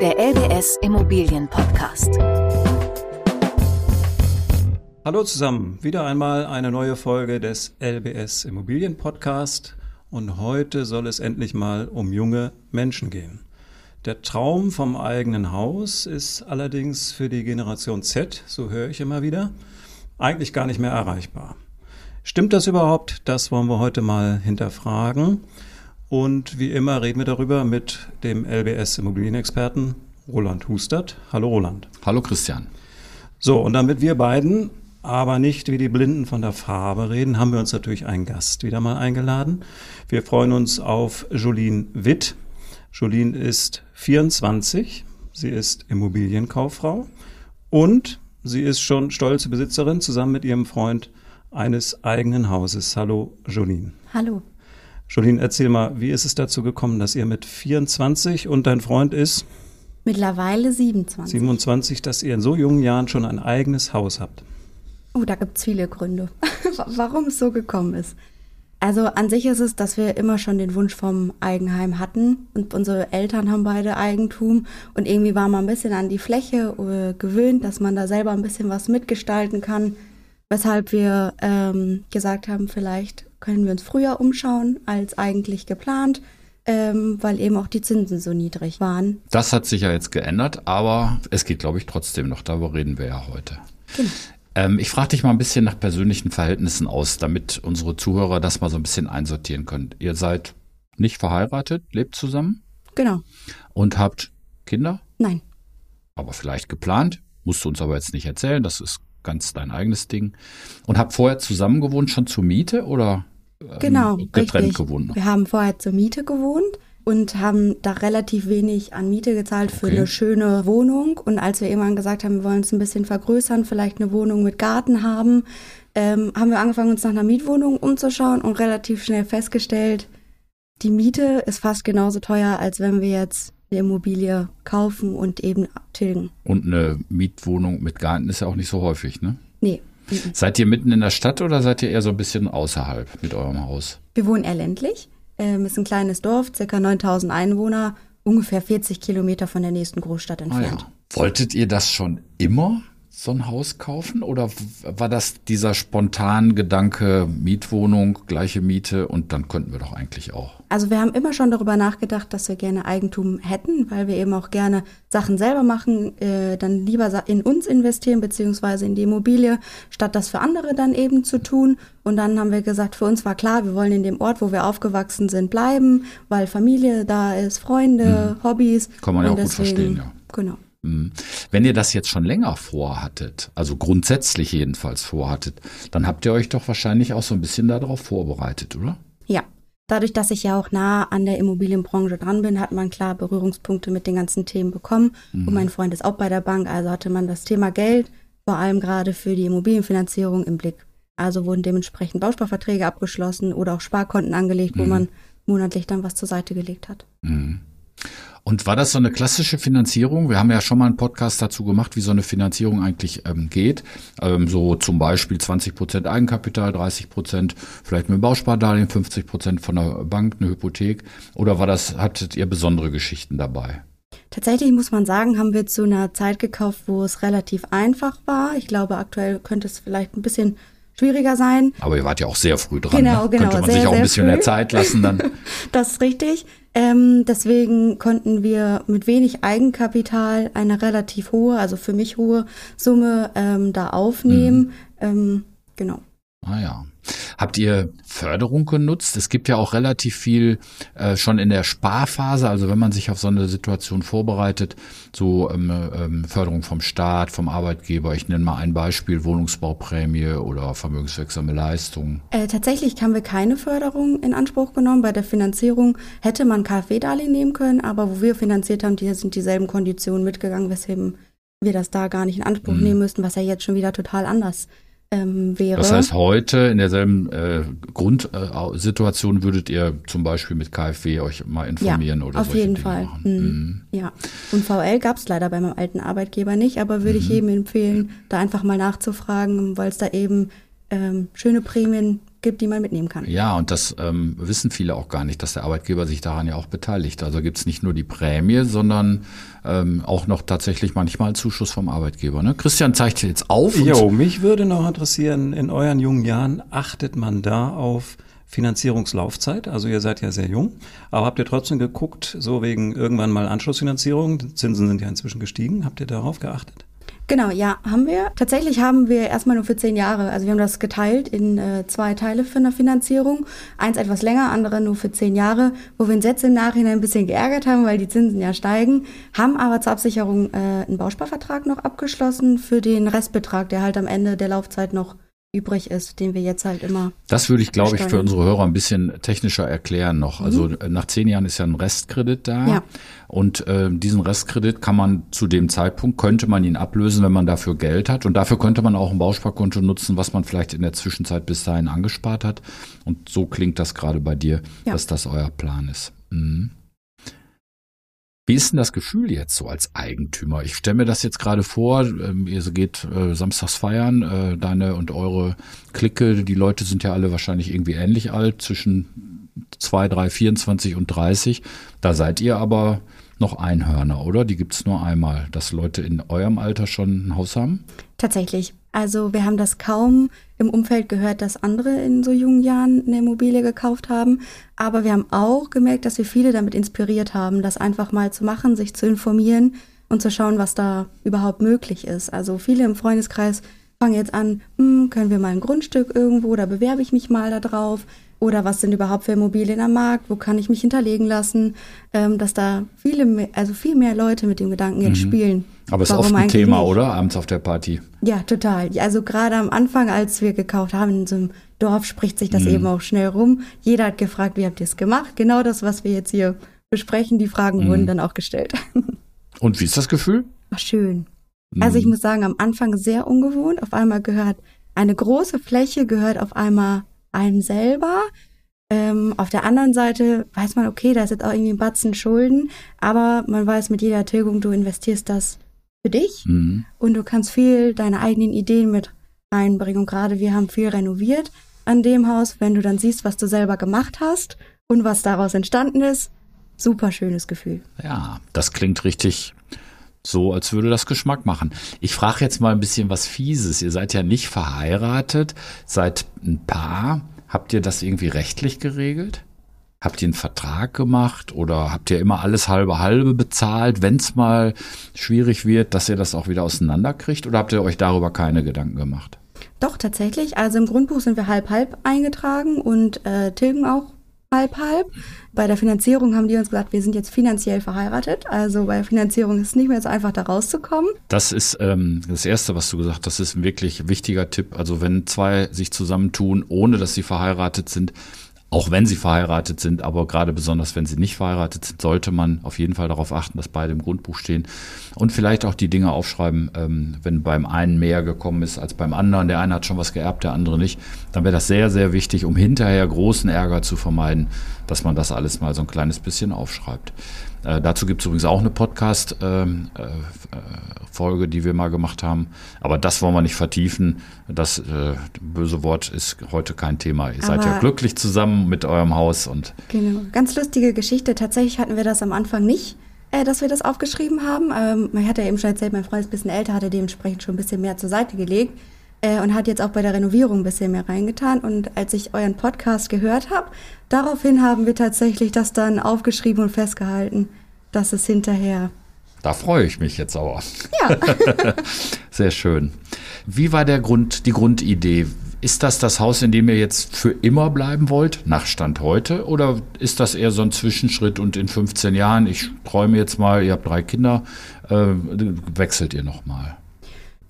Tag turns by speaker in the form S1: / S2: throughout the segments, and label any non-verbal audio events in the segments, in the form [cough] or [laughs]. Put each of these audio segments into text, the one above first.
S1: der LBS Immobilien Podcast.
S2: Hallo zusammen, wieder einmal eine neue Folge des LBS Immobilien Podcast und heute soll es endlich mal um junge Menschen gehen. Der Traum vom eigenen Haus ist allerdings für die Generation Z, so höre ich immer wieder, eigentlich gar nicht mehr erreichbar. Stimmt das überhaupt? Das wollen wir heute mal hinterfragen. Und wie immer reden wir darüber mit dem LBS Immobilienexperten Roland Hustert. Hallo Roland.
S3: Hallo Christian.
S2: So, und damit wir beiden aber nicht wie die Blinden von der Farbe reden, haben wir uns natürlich einen Gast wieder mal eingeladen. Wir freuen uns auf Jolien Witt. Jolien ist 24, sie ist Immobilienkauffrau und sie ist schon stolze Besitzerin zusammen mit ihrem Freund eines eigenen Hauses. Hallo, Jolene.
S4: Hallo.
S2: Jolene, erzähl mal, wie ist es dazu gekommen, dass ihr mit 24 und dein Freund ist?
S4: Mittlerweile 27.
S2: 27, dass ihr in so jungen Jahren schon ein eigenes Haus habt.
S4: Oh, da gibt es viele Gründe, [laughs] warum es so gekommen ist. Also an sich ist es, dass wir immer schon den Wunsch vom Eigenheim hatten und unsere Eltern haben beide Eigentum und irgendwie war man ein bisschen an die Fläche äh, gewöhnt, dass man da selber ein bisschen was mitgestalten kann weshalb wir ähm, gesagt haben, vielleicht können wir uns früher umschauen als eigentlich geplant, ähm, weil eben auch die Zinsen so niedrig waren.
S3: Das hat sich ja jetzt geändert, aber es geht, glaube ich, trotzdem noch. Darüber reden wir ja heute. Genau. Ähm, ich frage dich mal ein bisschen nach persönlichen Verhältnissen aus, damit unsere Zuhörer das mal so ein bisschen einsortieren können. Ihr seid nicht verheiratet, lebt zusammen?
S4: Genau.
S3: Und habt Kinder?
S4: Nein.
S3: Aber vielleicht geplant? Musst du uns aber jetzt nicht erzählen, das ist ganz dein eigenes Ding. Und habt vorher zusammen gewohnt, schon zur Miete oder
S4: ähm, genau,
S3: getrennt richtig. gewohnt?
S4: Wir haben vorher zur Miete gewohnt und haben da relativ wenig an Miete gezahlt für okay. eine schöne Wohnung. Und als wir irgendwann gesagt haben, wir wollen es ein bisschen vergrößern, vielleicht eine Wohnung mit Garten haben, ähm, haben wir angefangen, uns nach einer Mietwohnung umzuschauen und relativ schnell festgestellt, die Miete ist fast genauso teuer, als wenn wir jetzt eine Immobilie kaufen und eben tilgen.
S3: Und eine Mietwohnung mit Garten ist ja auch nicht so häufig, ne?
S4: Nee.
S3: Seid ihr mitten in der Stadt oder seid ihr eher so ein bisschen außerhalb mit eurem Haus?
S4: Wir wohnen eher ländlich. Ähm, ist ein kleines Dorf, circa 9000 Einwohner, ungefähr 40 Kilometer von der nächsten Großstadt entfernt. Ah
S3: ja. Wolltet ihr das schon immer? So ein Haus kaufen? Oder war das dieser spontan Gedanke, Mietwohnung, gleiche Miete und dann könnten wir doch eigentlich auch?
S4: Also wir haben immer schon darüber nachgedacht, dass wir gerne Eigentum hätten, weil wir eben auch gerne Sachen selber machen, äh, dann lieber in uns investieren, beziehungsweise in die Immobilie, statt das für andere dann eben zu tun. Und dann haben wir gesagt, für uns war klar, wir wollen in dem Ort, wo wir aufgewachsen sind, bleiben, weil Familie da ist, Freunde, hm. Hobbys.
S3: Kann man ja auch gut verstehen, ja.
S4: Genau.
S3: Mhm. Wenn ihr das jetzt schon länger vorhattet, also grundsätzlich jedenfalls vorhattet, dann habt ihr euch doch wahrscheinlich auch so ein bisschen darauf vorbereitet, oder?
S4: Ja. Dadurch, dass ich ja auch nah an der Immobilienbranche dran bin, hat man klar Berührungspunkte mit den ganzen Themen bekommen. Mhm. Und mein Freund ist auch bei der Bank, also hatte man das Thema Geld, vor allem gerade für die Immobilienfinanzierung im Blick. Also wurden dementsprechend Bausparverträge abgeschlossen oder auch Sparkonten angelegt, mhm. wo man monatlich dann was zur Seite gelegt hat.
S3: Mhm. Und war das so eine klassische Finanzierung? Wir haben ja schon mal einen Podcast dazu gemacht, wie so eine Finanzierung eigentlich ähm, geht. Ähm, so zum Beispiel 20 Prozent Eigenkapital, 30 Prozent vielleicht mit dem Bauspardarlehen, 50 Prozent von der Bank, eine Hypothek. Oder war das, hattet ihr besondere Geschichten dabei?
S4: Tatsächlich muss man sagen, haben wir zu einer Zeit gekauft, wo es relativ einfach war. Ich glaube, aktuell könnte es vielleicht ein bisschen schwieriger sein.
S3: Aber ihr wart ja auch sehr früh dran.
S4: Genau, ne? genau.
S3: Könnte man
S4: sehr,
S3: sich auch ein bisschen
S4: früh.
S3: mehr Zeit lassen dann. [laughs]
S4: das ist richtig. Ähm, deswegen konnten wir mit wenig Eigenkapital eine relativ hohe, also für mich hohe Summe ähm, da aufnehmen. Mhm. Ähm, genau.
S3: Ah ja. Habt ihr Förderung genutzt? Es gibt ja auch relativ viel äh, schon in der Sparphase, also wenn man sich auf so eine Situation vorbereitet, so ähm, ähm, Förderung vom Staat, vom Arbeitgeber. Ich nenne mal ein Beispiel, Wohnungsbauprämie oder vermögenswirksame Leistungen.
S4: Äh, tatsächlich haben wir keine Förderung in Anspruch genommen. Bei der Finanzierung hätte man KfW-Darlehen nehmen können, aber wo wir finanziert haben, die sind dieselben Konditionen mitgegangen, weshalb wir das da gar nicht in Anspruch mhm. nehmen müssten, was ja jetzt schon wieder total anders ist ähm, wäre.
S3: Das heißt, heute in derselben äh, Grundsituation würdet ihr zum Beispiel mit KfW euch mal informieren
S4: ja,
S3: oder
S4: auf jeden Dinge Fall. Mhm. Mhm. Ja, und VL gab es leider bei meinem alten Arbeitgeber nicht, aber würde mhm. ich jedem empfehlen, da einfach mal nachzufragen, weil es da eben ähm, schöne Prämien gibt, die man mitnehmen kann.
S3: Ja, und das ähm, wissen viele auch gar nicht, dass der Arbeitgeber sich daran ja auch beteiligt. Also gibt's nicht nur die Prämie, sondern ähm, auch noch tatsächlich manchmal einen Zuschuss vom Arbeitgeber. Ne? Christian zeigt jetzt auf.
S2: Jo, mich würde noch interessieren, in euren jungen Jahren achtet man da auf Finanzierungslaufzeit? Also ihr seid ja sehr jung, aber habt ihr trotzdem geguckt, so wegen irgendwann mal Anschlussfinanzierung, Zinsen sind ja inzwischen gestiegen, habt ihr darauf geachtet?
S4: Genau, ja, haben wir. Tatsächlich haben wir erstmal nur für zehn Jahre. Also wir haben das geteilt in äh, zwei Teile für eine Finanzierung. Eins etwas länger, andere nur für zehn Jahre, wo wir uns jetzt im Nachhinein ein bisschen geärgert haben, weil die Zinsen ja steigen, haben aber zur Absicherung äh, einen Bausparvertrag noch abgeschlossen für den Restbetrag, der halt am Ende der Laufzeit noch übrig ist, den wir jetzt halt immer.
S3: Das würde ich, glaube ich, für unsere Hörer ein bisschen technischer erklären noch. Mhm. Also äh, nach zehn Jahren ist ja ein Restkredit da. Ja. Und äh, diesen Restkredit kann man zu dem Zeitpunkt, könnte man ihn ablösen, wenn man dafür Geld hat. Und dafür könnte man auch ein Bausparkonto nutzen, was man vielleicht in der Zwischenzeit bis dahin angespart hat. Und so klingt das gerade bei dir, ja. dass das euer Plan ist. Mhm. Wie ist denn das Gefühl jetzt so als Eigentümer? Ich stelle mir das jetzt gerade vor, ähm, ihr geht äh, samstags feiern, äh, deine und eure Clique, die Leute sind ja alle wahrscheinlich irgendwie ähnlich alt, zwischen 2, 3, 24 und 30. Da seid ihr aber noch Einhörner, oder? Die gibt's nur einmal, dass Leute in eurem Alter schon ein Haus haben?
S4: Tatsächlich. Also wir haben das kaum im Umfeld gehört, dass andere in so jungen Jahren eine Immobilie gekauft haben. Aber wir haben auch gemerkt, dass wir viele damit inspiriert haben, das einfach mal zu machen, sich zu informieren und zu schauen, was da überhaupt möglich ist. Also viele im Freundeskreis fangen jetzt an, hm, können wir mal ein Grundstück irgendwo, da bewerbe ich mich mal da drauf. Oder was sind überhaupt für Immobilien am Markt? Wo kann ich mich hinterlegen lassen? Ähm, dass da viele, mehr, also viel mehr Leute mit dem Gedanken jetzt mhm. spielen.
S3: Aber es ist oft ein Thema, nicht? oder? Abends auf der Party.
S4: Ja, total. Also gerade am Anfang, als wir gekauft haben, in so einem Dorf spricht sich das mhm. eben auch schnell rum. Jeder hat gefragt, wie habt ihr es gemacht? Genau das, was wir jetzt hier besprechen. Die Fragen mhm. wurden dann auch gestellt. [laughs]
S3: Und wie ist das Gefühl?
S4: Ach, schön. Also ich mhm. muss sagen, am Anfang sehr ungewohnt. Auf einmal gehört eine große Fläche gehört auf einmal einem selber. Ähm, auf der anderen Seite weiß man, okay, da ist jetzt auch irgendwie ein Batzen Schulden, aber man weiß mit jeder Tilgung, du investierst das für dich mhm. und du kannst viel deine eigenen Ideen mit einbringen. Und gerade wir haben viel renoviert an dem Haus. Wenn du dann siehst, was du selber gemacht hast und was daraus entstanden ist, super schönes Gefühl.
S3: Ja, das klingt richtig so, als würde das Geschmack machen. Ich frage jetzt mal ein bisschen was Fieses. Ihr seid ja nicht verheiratet, seid ein Paar. Habt ihr das irgendwie rechtlich geregelt? Habt ihr einen Vertrag gemacht oder habt ihr immer alles halbe halbe bezahlt, wenn es mal schwierig wird, dass ihr das auch wieder auseinanderkriegt? Oder habt ihr euch darüber keine Gedanken gemacht?
S4: Doch, tatsächlich. Also im Grundbuch sind wir halb halb eingetragen und äh, tilgen auch halb halb. Bei der Finanzierung haben die uns gesagt, wir sind jetzt finanziell verheiratet. Also bei Finanzierung ist es nicht mehr so einfach, da rauszukommen.
S3: Das ist ähm, das Erste, was du gesagt hast, das ist ein wirklich wichtiger Tipp. Also wenn zwei sich zusammentun, ohne dass sie verheiratet sind, auch wenn sie verheiratet sind, aber gerade besonders wenn sie nicht verheiratet sind, sollte man auf jeden Fall darauf achten, dass beide im Grundbuch stehen und vielleicht auch die Dinge aufschreiben, ähm, wenn beim einen mehr gekommen ist als beim anderen, der eine hat schon was geerbt, der andere nicht, dann wäre das sehr, sehr wichtig, um hinterher großen Ärger zu vermeiden, dass man das alles mal so ein kleines bisschen aufschreibt. Äh, dazu gibt es übrigens auch eine Podcast-Folge, ähm, äh, die wir mal gemacht haben. Aber das wollen wir nicht vertiefen. Das äh, böse Wort ist heute kein Thema. Ihr Aber seid ja glücklich zusammen mit eurem Haus und.
S4: Genau. Ganz lustige Geschichte. Tatsächlich hatten wir das am Anfang nicht. Äh, dass wir das aufgeschrieben haben. Ähm, man hat ja eben schon erzählt, mein Freund ist ein bisschen älter, hatte dementsprechend schon ein bisschen mehr zur Seite gelegt äh, und hat jetzt auch bei der Renovierung ein bisschen mehr reingetan. Und als ich euren Podcast gehört habe, daraufhin haben wir tatsächlich das dann aufgeschrieben und festgehalten, dass es hinterher.
S3: Da freue ich mich jetzt aber. Ja. [laughs] Sehr schön. Wie war der Grund, die Grundidee? Ist das das Haus, in dem ihr jetzt für immer bleiben wollt, nach Stand heute? Oder ist das eher so ein Zwischenschritt und in 15 Jahren, ich träume jetzt mal, ihr habt drei Kinder, äh, wechselt ihr nochmal?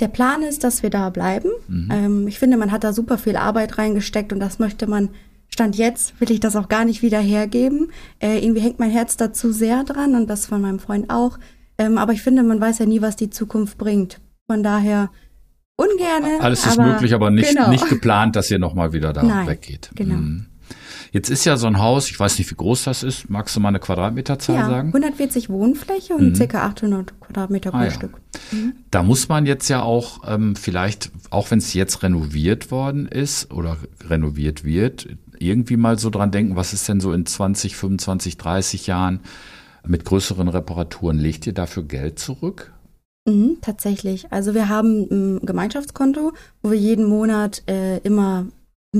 S4: Der Plan ist, dass wir da bleiben. Mhm. Ähm, ich finde, man hat da super viel Arbeit reingesteckt und das möchte man, Stand jetzt, will ich das auch gar nicht wieder hergeben. Äh, irgendwie hängt mein Herz dazu sehr dran und das von meinem Freund auch. Ähm, aber ich finde, man weiß ja nie, was die Zukunft bringt. Von daher ungerne.
S3: Alles ist aber, möglich, aber nicht, genau. nicht geplant, dass ihr nochmal wieder da Nein, weggeht. Genau. Mhm. Jetzt ist ja so ein Haus, ich weiß nicht, wie groß das ist. Magst du mal eine Quadratmeterzahl ja, sagen?
S4: 140 Wohnfläche und mhm. ca. 800 Quadratmeter Grundstück. Ah,
S3: Da muss man jetzt ja auch ähm, vielleicht, auch wenn es jetzt renoviert worden ist oder renoviert wird, irgendwie mal so dran denken, was ist denn so in 20, 25, 30 Jahren mit größeren Reparaturen? Legt ihr dafür Geld zurück?
S4: Mhm, tatsächlich. Also wir haben ein Gemeinschaftskonto, wo wir jeden Monat äh, immer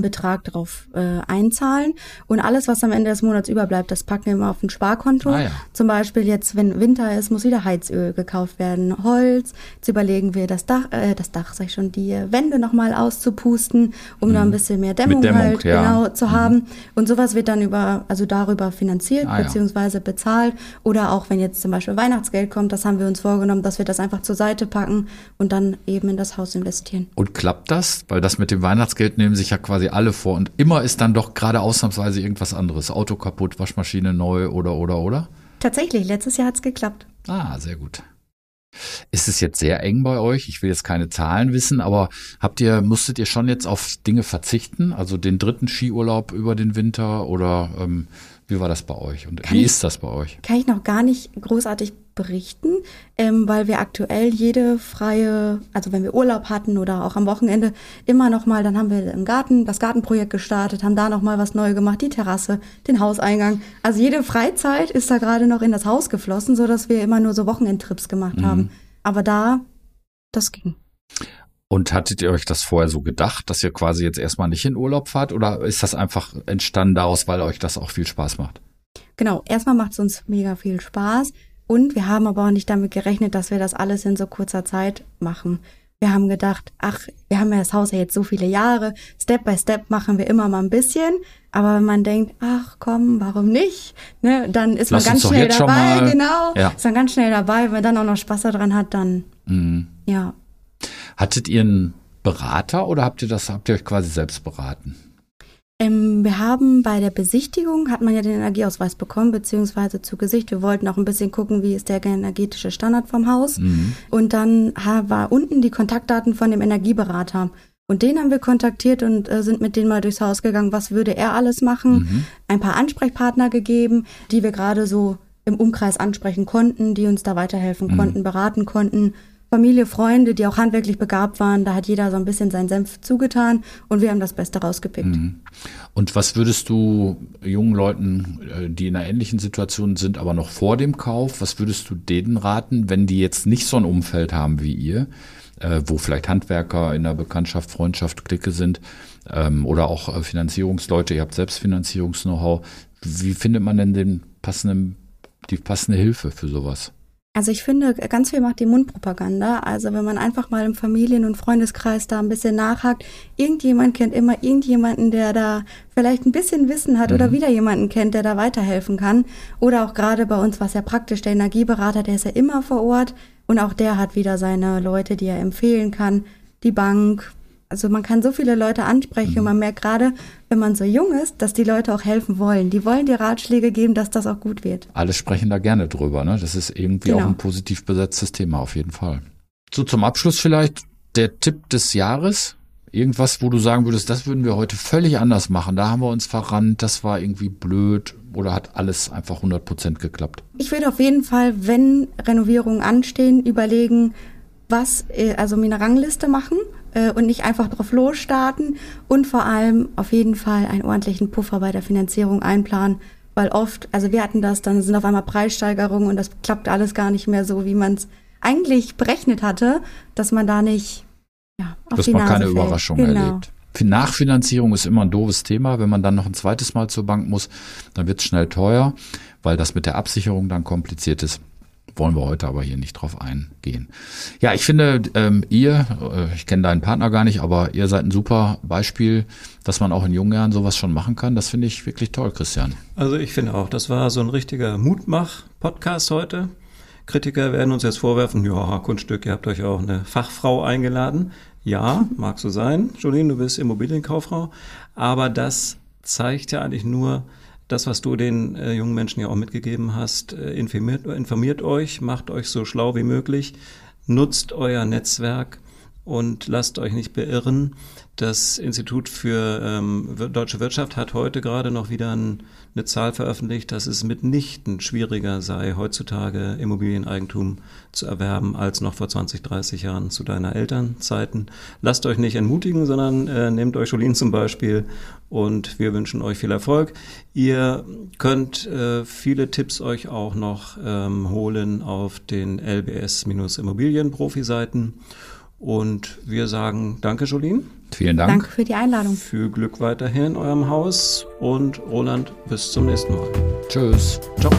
S4: Betrag drauf äh, einzahlen und alles, was am Ende des Monats überbleibt, das packen wir immer auf ein Sparkonto.
S3: Ah, ja.
S4: Zum Beispiel jetzt, wenn Winter ist, muss wieder Heizöl gekauft werden, Holz. Jetzt überlegen wir, das Dach, äh, das Dach, sag ich schon, die Wände nochmal auszupusten, um da ein bisschen mehr Dämmung,
S3: Mhm. Dämmung,
S4: halt
S3: ja.
S4: genau zu haben. Und sowas wird dann über, also darüber finanziert
S3: Ah, ja.
S4: beziehungsweise bezahlt. Oder auch wenn jetzt zum Beispiel Weihnachtsgeld kommt, das haben wir uns vorgenommen, dass wir das einfach zur Seite packen und dann eben in das Haus investieren.
S3: Und klappt das? Weil das mit dem Weihnachtsgeld nehmen sich ja quasi alle vor und immer ist dann doch gerade ausnahmsweise irgendwas anderes. Auto kaputt, Waschmaschine neu oder oder oder?
S4: Tatsächlich, letztes Jahr hat's geklappt.
S3: Ah, sehr gut. Ist es jetzt sehr eng bei euch? Ich will jetzt keine Zahlen wissen, aber habt ihr, musstet ihr schon jetzt auf Dinge verzichten? Also den dritten Skiurlaub über den Winter oder ähm, wie war das bei euch? Und
S4: Kann
S3: wie
S4: ich-
S3: ist das bei euch?
S4: Kann ich noch gar nicht großartig berichten, ähm, weil wir aktuell jede freie, also wenn wir Urlaub hatten oder auch am Wochenende, immer noch mal, dann haben wir im Garten das Gartenprojekt gestartet, haben da noch mal was neu gemacht, die Terrasse, den Hauseingang. Also jede Freizeit ist da gerade noch in das Haus geflossen, so dass wir immer nur so Wochenendtrips gemacht
S3: Mhm.
S4: haben. Aber da, das ging.
S3: Und hattet ihr euch das vorher so gedacht, dass ihr quasi jetzt erstmal nicht in Urlaub fahrt oder ist das einfach entstanden daraus, weil euch das auch viel Spaß macht?
S4: Genau, erstmal macht es uns mega viel Spaß und wir haben aber auch nicht damit gerechnet, dass wir das alles in so kurzer Zeit machen. Wir haben gedacht, ach, wir haben ja das Haus ja jetzt so viele Jahre, Step by Step machen wir immer mal ein bisschen, aber wenn man denkt, ach komm, warum nicht, ne, dann ist
S3: Lass
S4: man ganz schnell dabei, genau,
S3: Ja.
S4: ist dann ganz schnell dabei, wenn man dann auch noch Spaß daran hat, dann,
S3: Mhm.
S4: ja.
S3: Hattet ihr einen Berater oder habt ihr das, habt ihr euch quasi selbst beraten?
S4: Ähm, wir haben bei der Besichtigung, hat man ja den Energieausweis bekommen, beziehungsweise zu Gesicht. Wir wollten auch ein bisschen gucken, wie ist der energetische Standard vom Haus.
S3: Mhm.
S4: Und dann war unten die Kontaktdaten von dem Energieberater. Und den haben wir kontaktiert und äh, sind mit denen mal durchs Haus gegangen, was würde er alles machen.
S3: Mhm.
S4: Ein paar Ansprechpartner gegeben, die wir gerade so im Umkreis ansprechen konnten, die uns da weiterhelfen
S3: Mhm.
S4: konnten, beraten konnten. Familie, Freunde, die auch handwerklich begabt waren, da hat jeder so ein bisschen seinen Senf zugetan und wir haben das Beste rausgepickt.
S3: Mhm. Und was würdest du jungen Leuten, äh, die in einer ähnlichen Situation sind, aber noch vor dem Kauf, was würdest du denen raten, wenn die jetzt nicht so ein Umfeld haben wie ihr, äh, wo vielleicht Handwerker in der Bekanntschaft, Freundschaft, Clique sind ähm, oder auch äh, Finanzierungsleute, ihr habt selbst Finanzierungs-Know-how. Wie findet man denn den passenden, die passende Hilfe für sowas?
S4: Also ich finde, ganz viel macht die Mundpropaganda. Also wenn man einfach mal im Familien- und Freundeskreis da ein bisschen nachhakt, irgendjemand kennt immer irgendjemanden, der da vielleicht ein bisschen Wissen hat oder wieder jemanden kennt, der da weiterhelfen kann. Oder auch gerade bei uns, was ja praktisch, der Energieberater, der ist ja immer vor Ort und auch der hat wieder seine Leute, die er empfehlen kann. Die Bank. Also man kann so viele Leute ansprechen und man merkt gerade, wenn man so jung ist, dass die Leute auch helfen wollen. Die wollen dir Ratschläge geben, dass das auch gut wird.
S3: Alle sprechen da gerne drüber, ne? Das ist irgendwie
S4: Genau.
S3: auch ein positiv besetztes Thema auf jeden Fall. So zum Abschluss vielleicht der Tipp des Jahres. Irgendwas, wo du sagen würdest, das würden wir heute völlig anders machen. Da haben wir uns verrannt, das war irgendwie blöd oder hat alles einfach 100 Prozent geklappt.
S4: Ich würde auf jeden Fall, wenn Renovierungen anstehen, überlegen, was, äh, also mir eine Rangliste machen äh, und nicht einfach drauf losstarten und vor allem auf jeden Fall einen ordentlichen Puffer bei der Finanzierung einplanen, weil oft, also wir hatten das, dann sind auf einmal Preissteigerungen und das klappt alles gar nicht mehr so, wie man es eigentlich berechnet hatte, dass man da nicht ja, auf
S3: dass
S4: die
S3: man
S4: Nase
S3: keine
S4: fällt.
S3: Überraschung
S4: genau.
S3: erlebt. Nachfinanzierung ist immer ein doofes Thema. Wenn man dann noch ein zweites Mal zur Bank muss, dann wird es schnell teuer, weil das mit der Absicherung dann kompliziert ist. Wollen wir heute aber hier nicht drauf eingehen. Ja, ich finde, ähm, ihr, äh, ich kenne deinen Partner gar nicht, aber ihr seid ein super Beispiel, dass man auch in jungen Jahren sowas schon machen kann. Das finde ich wirklich toll, Christian.
S2: Also ich finde auch, das war so ein richtiger Mutmach-Podcast heute. Kritiker werden uns jetzt vorwerfen, ja, Kunststück, ihr habt euch auch eine Fachfrau eingeladen. Ja, mag so sein. Jolene, du bist Immobilienkauffrau. Aber das zeigt ja eigentlich nur das, was du den äh, jungen Menschen ja auch mitgegeben hast. Äh, informiert, informiert euch, macht euch so schlau wie möglich, nutzt euer Netzwerk und lasst euch nicht beirren. Das Institut für ähm, deutsche Wirtschaft hat heute gerade noch wieder ein, eine Zahl veröffentlicht, dass es mitnichten schwieriger sei, heutzutage Immobilieneigentum zu erwerben als noch vor 20, 30 Jahren zu deiner Elternzeiten. Lasst euch nicht entmutigen, sondern äh, nehmt euch Jolien zum Beispiel und wir wünschen euch viel Erfolg. Ihr könnt äh, viele Tipps euch auch noch ähm, holen auf den LBS-Immobilienprofi-Seiten. Und wir sagen Danke, Jolien.
S3: Vielen Dank.
S4: Danke für die Einladung.
S2: Viel Glück weiterhin in eurem Haus und Roland, bis zum nächsten Mal.
S3: Tschüss.
S2: Ciao.